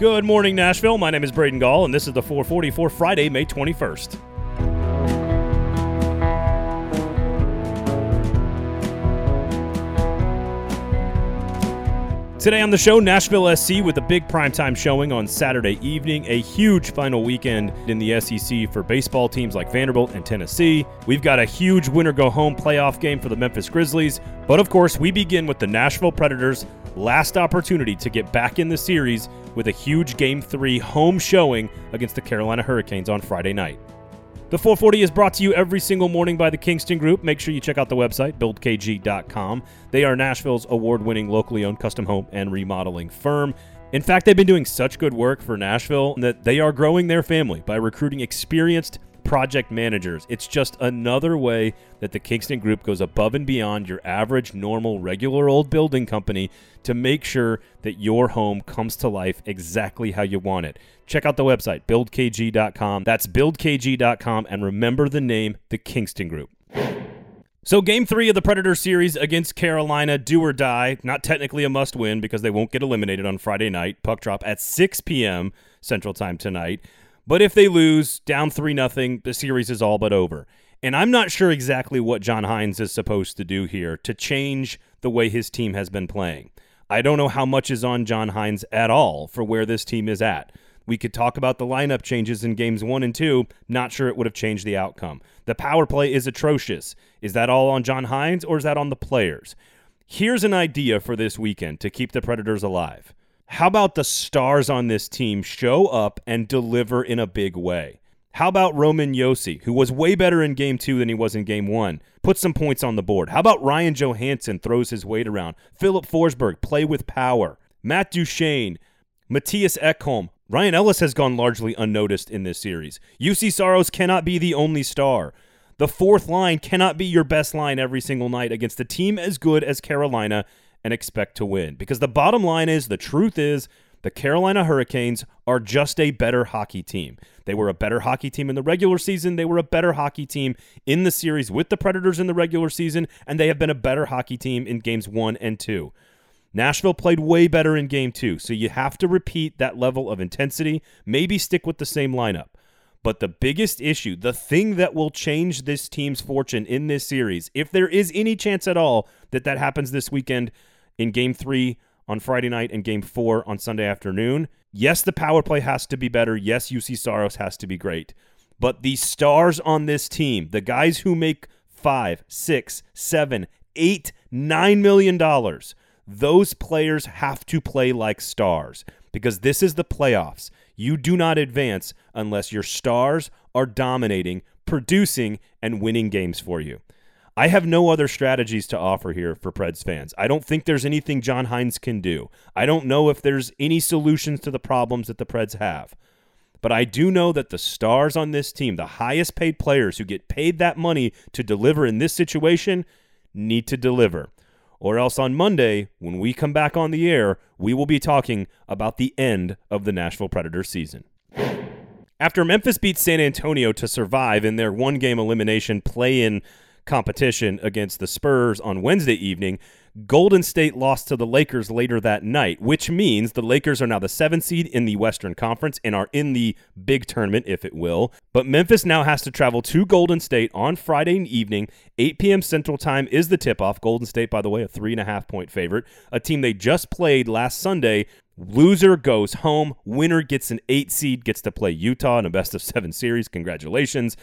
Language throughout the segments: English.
Good morning, Nashville. My name is Braden Gall, and this is the 440 for Friday, May 21st. Today on the show, Nashville SC with a big primetime showing on Saturday evening, a huge final weekend in the SEC for baseball teams like Vanderbilt and Tennessee. We've got a huge winner go home playoff game for the Memphis Grizzlies. But of course, we begin with the Nashville Predators' last opportunity to get back in the series with a huge Game 3 home showing against the Carolina Hurricanes on Friday night. The 440 is brought to you every single morning by the Kingston Group. Make sure you check out the website, buildkg.com. They are Nashville's award winning, locally owned custom home and remodeling firm. In fact, they've been doing such good work for Nashville that they are growing their family by recruiting experienced project managers. It's just another way that the Kingston Group goes above and beyond your average, normal, regular old building company to make sure that your home comes to life exactly how you want it. Check out the website, buildkg.com. That's buildkg.com. And remember the name, the Kingston Group. So, game three of the Predator series against Carolina, do or die. Not technically a must win because they won't get eliminated on Friday night. Puck drop at 6 p.m. Central Time tonight. But if they lose down 3 nothing, the series is all but over. And I'm not sure exactly what John Hynes is supposed to do here to change the way his team has been playing. I don't know how much is on John Hynes at all for where this team is at. We could talk about the lineup changes in games one and two. Not sure it would have changed the outcome. The power play is atrocious. Is that all on John Hynes or is that on the players? Here's an idea for this weekend to keep the Predators alive. How about the stars on this team show up and deliver in a big way? How about Roman Josi, who was way better in game two than he was in game one? Put some points on the board. How about Ryan Johansen throws his weight around? Filip Forsberg, play with power. Matt Duchene, Mattias Ekholm. Ryan Ellis has gone largely unnoticed in this series. Juuse Saros cannot be the only star. The fourth line cannot be your best line every single night against a team as good as Carolina and expect to win. Because the bottom line is the truth is the Carolina Hurricanes are just a better hockey team. They were a better hockey team in the regular season. They were a better hockey team in the series with the Predators in the regular season, and they have been a better hockey team in games one and two. Nashville played way better in game two, so you have to repeat that level of intensity, maybe stick with the same lineup. But the biggest issue, the thing that will change this team's fortune in this series, if there is any chance at all that that happens this weekend in game three on Friday night and game four on Sunday afternoon, yes, the power play has to be better. Yes, Juuse Saros has to be great. But the stars on this team, the guys who make five, six, seven, eight, nine million dollars, those players have to play like stars because this is the playoffs. You do not advance unless your stars are dominating, producing, and winning games for you. I have no other strategies to offer here for Preds fans. I don't think there's anything John Hynes can do. I don't know if there's any solutions to the problems that the Preds have. But I do know that the stars on this team, the highest paid players who get paid that money to deliver in this situation, need to deliver. Or else on Monday, when we come back on the air, we will be talking about the end of the Nashville Predators season. After Memphis beat San Antonio to survive in their one game elimination play in competition against the Spurs on Wednesday evening, Golden State lost to the Lakers later that night, which means the Lakers are now the seventh seed in the Western Conference and are in the big tournament, if it will. But Memphis now has to travel to Golden State on Friday evening. 8 p.m. Central Time is the tip off. Golden State, by the way, a three and a half point favorite, a team they just played last Sunday. Loser goes home. Winner gets an eight seed, gets to play Utah in a best of seven series. Congratulations.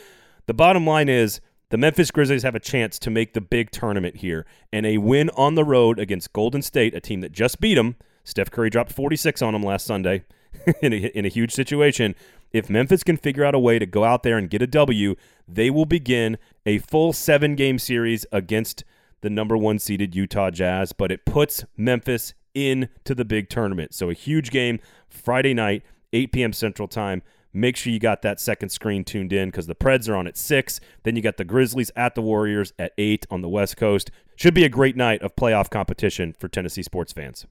The bottom line is the Memphis Grizzlies have a chance to make the big tournament here, and a win on the road against Golden State, a team that just beat them. Steph Curry dropped 46 on them last Sunday in, a, in a huge situation. If Memphis can figure out a way to go out there and get a W, they will begin a full seven game series against the number one seeded Utah Jazz, but it puts Memphis into the big tournament. So a huge game Friday night, 8 p.m. Central Time. Make sure you got that second screen tuned in because the Preds are on at 6. Then you got the Grizzlies at the Warriors at 8 on the West Coast. Should be a great night of playoff competition for Tennessee sports fans.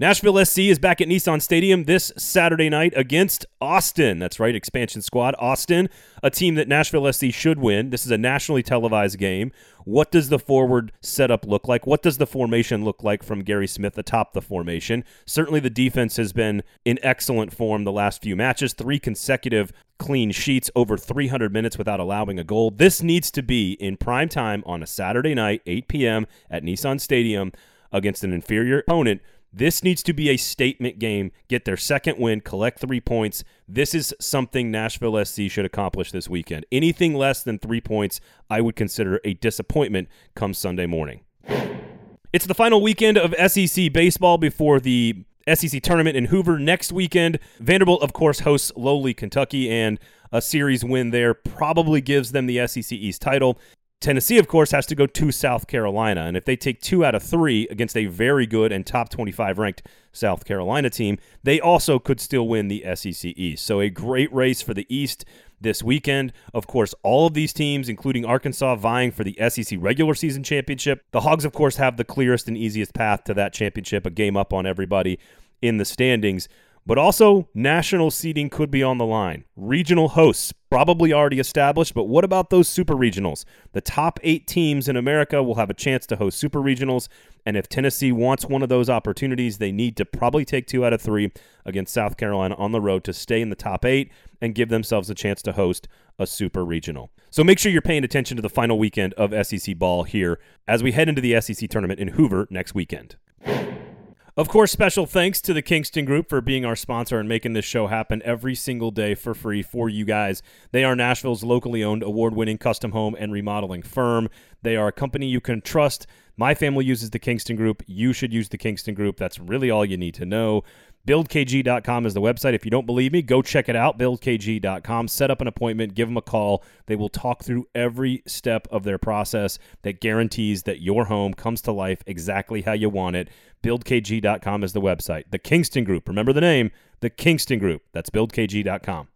Nashville SC is back at Nissan Stadium this Saturday night against Austin. That's right, expansion squad. Austin, a team that Nashville SC should win. This is a nationally televised game. What does the forward setup look like? What does the formation look like from Gary Smith atop the formation? Certainly, the defense has been in excellent form the last few matches. Three consecutive clean sheets, over 300 minutes without allowing a goal. This needs to be in prime time on a Saturday night, 8 p.m. at Nissan Stadium against an inferior opponent this needs to be a statement game. Get their second win, collect three points. This is something Nashville SC should accomplish this weekend. Anything less than three points, I would consider a disappointment come Sunday morning. It's the final weekend of SEC baseball before the SEC tournament in Hoover next weekend. Vanderbilt, of course, hosts lowly Kentucky, and a series win there probably gives them the SEC East title. Tennessee, of course, has to go to South Carolina. And if they take two out of three against a very good and top 25 ranked South Carolina team, they also could still win the SEC East. So a great race for the East this weekend. Of course, all of these teams, including Arkansas, vying for the SEC regular season championship. The Hogs, of course, have the clearest and easiest path to that championship, a game up on everybody in the standings. But also, national seeding could be on the line. Regional hosts probably already established, but what about those super regionals? The top eight teams in America will have a chance to host super regionals, and if Tennessee wants one of those opportunities, they need to probably take two out of three against South Carolina on the road to stay in the top eight and give themselves a chance to host a super regional. So make sure you're paying attention to the final weekend of SEC ball here as we head into the SEC tournament in Hoover next weekend. Of course, special thanks to the Kingston Group for being our sponsor and making this show happen every single day for free for you guys. They are Nashville's locally owned, award winning custom home and remodeling firm. They are a company you can trust. My family uses the Kingston Group. You should use the Kingston Group. That's really all you need to know. BuildKG.com is the website. If you don't believe me, go check it out. BuildKG.com. Set up an appointment, give them a call. They will talk through every step of their process that guarantees that your home comes to life exactly how you want it. BuildKG.com is the website. The Kingston Group, remember the name, the Kingston Group. That's BuildKG.com.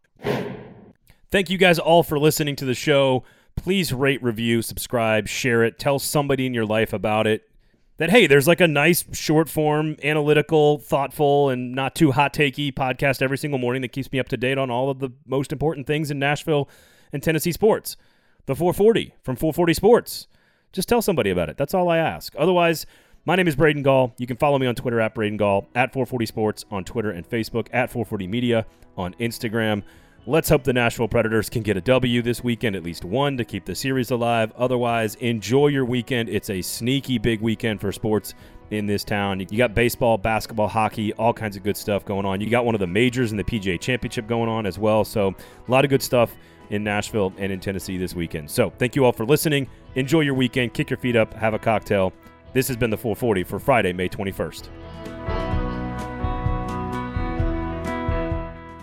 Thank you guys all for listening to the show. Please rate, review, subscribe, share it, tell somebody in your life about it. That hey, there's like a nice short form, analytical, thoughtful, and not too hot takey podcast every single morning that keeps me up to date on all of the most important things in Nashville and Tennessee sports. The 440 from 440 Sports. Just tell somebody about it. That's all I ask. Otherwise, my name is Braden Gall. You can follow me on Twitter at Braden Gall, at 440 Sports on Twitter and Facebook, at 440 Media on Instagram. Let's hope the Nashville Predators can get a W this weekend, at least one, to keep the series alive. Otherwise, enjoy your weekend. It's a sneaky big weekend for sports in this town. You got baseball, basketball, hockey, all kinds of good stuff going on. You got one of the majors in the PGA Championship going on as well. So, a lot of good stuff in Nashville and in Tennessee this weekend. So, thank you all for listening. Enjoy your weekend. Kick your feet up, have a cocktail. This has been the 440 for Friday, May 21st.